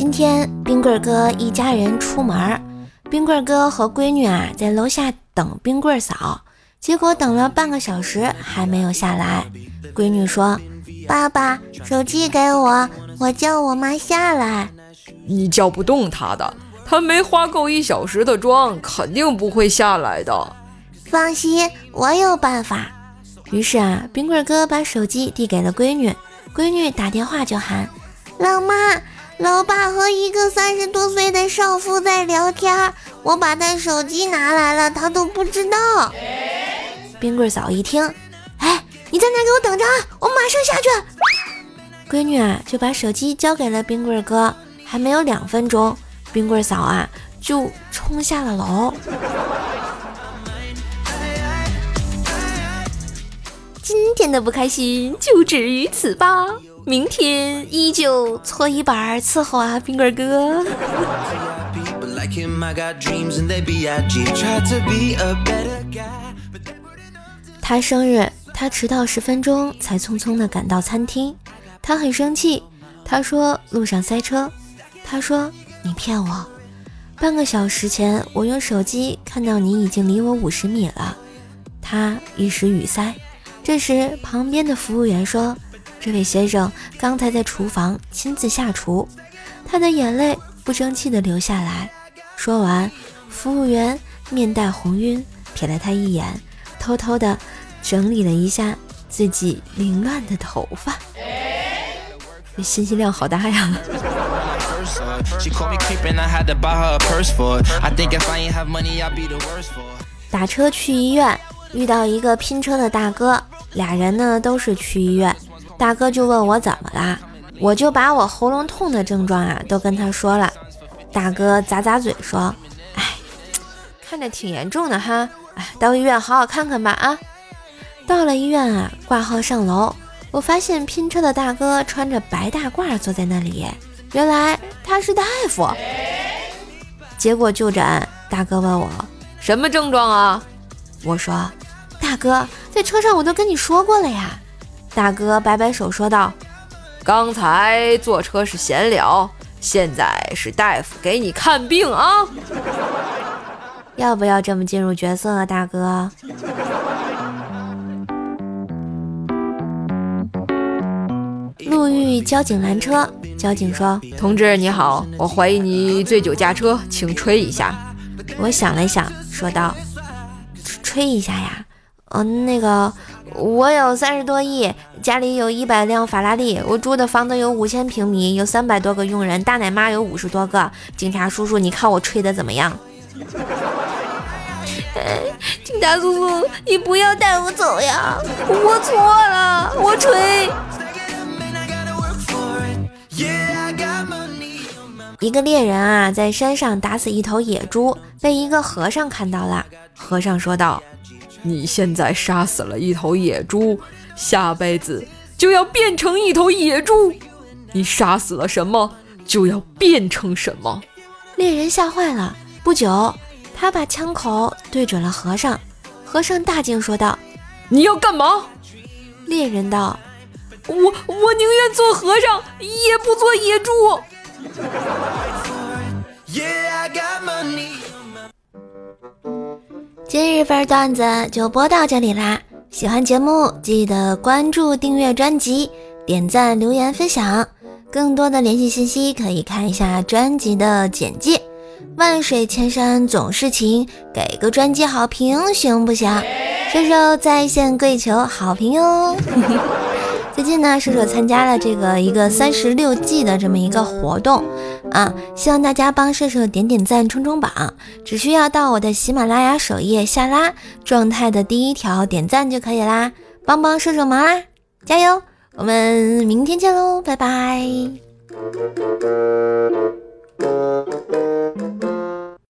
今天冰棍哥一家人出门，冰棍哥和闺女啊在楼下等冰棍嫂，结果等了半个小时还没有下来。闺女说：“爸爸，手机给我，我叫我妈下来。”你叫不动她的，她没花够一小时的妆，肯定不会下来的。放心，我有办法。于是啊，冰棍哥把手机递给了闺女，闺女打电话就喊：“老妈。”老爸和一个三十多岁的少妇在聊天，我把他手机拿来了，他都不知道。冰棍嫂一听，哎，你在那给我等着啊，我马上下去。闺女啊，就把手机交给了冰棍哥。还没有两分钟，冰棍嫂啊就冲下了楼。今天的不开心就止于此吧。明天依旧搓衣板伺候啊，冰棍哥。他生日，他迟到十分钟才匆匆的赶到餐厅，他很生气，他说路上塞车，他说你骗我，半个小时前我用手机看到你已经离我五十米了，他一时语塞，这时旁边的服务员说。这位先生刚才在厨房亲自下厨，他的眼泪不争气的流下来。说完，服务员面带红晕，瞥了他一眼，偷偷的整理了一下自己凌乱的头发。这信息量好大呀！打车去医院，遇到一个拼车的大哥，俩人呢都是去医院。大哥就问我怎么啦，我就把我喉咙痛的症状啊都跟他说了。大哥咂咂嘴说：“哎，看着挺严重的哈，哎，到医院好好看看吧啊。”到了医院啊，挂号上楼，我发现拼车的大哥穿着白大褂坐在那里，原来他是大夫。结果就诊，大哥问我什么症状啊？我说：“大哥，在车上我都跟你说过了呀。”大哥摆摆手说道：“刚才坐车是闲聊，现在是大夫给你看病啊！要不要这么进入角色啊，大哥？”路遇交警拦车，交警说：“同志你好，我怀疑你醉酒驾车，请吹一下。”我想了想，说道：“吹一下呀？嗯，那个。”我有三十多亿，家里有一百辆法拉利，我住的房子有五千平米，有三百多个佣人，大奶妈有五十多个。警察叔叔，你看我吹的怎么样？警察叔叔，你不要带我走呀！我错了，我吹。一个猎人啊，在山上打死一头野猪，被一个和尚看到了。和尚说道。你现在杀死了一头野猪，下辈子就要变成一头野猪。你杀死了什么，就要变成什么。猎人吓坏了。不久，他把枪口对准了和尚。和尚大惊说道：“你要干嘛？”猎人道：“我我宁愿做和尚，也不做野猪。”今日份段子就播到这里啦！喜欢节目记得关注、订阅专辑、点赞、留言、分享。更多的联系信息可以看一下专辑的简介。万水千山总是情，给个专辑好评行不行？射手在线跪求好评哟！最近呢，射手参加了这个一个三十六计的这么一个活动啊，希望大家帮射手点点赞、冲冲榜，只需要到我的喜马拉雅首页下拉状态的第一条点赞就可以啦，帮帮射手忙啦，加油！我们明天见喽，拜拜。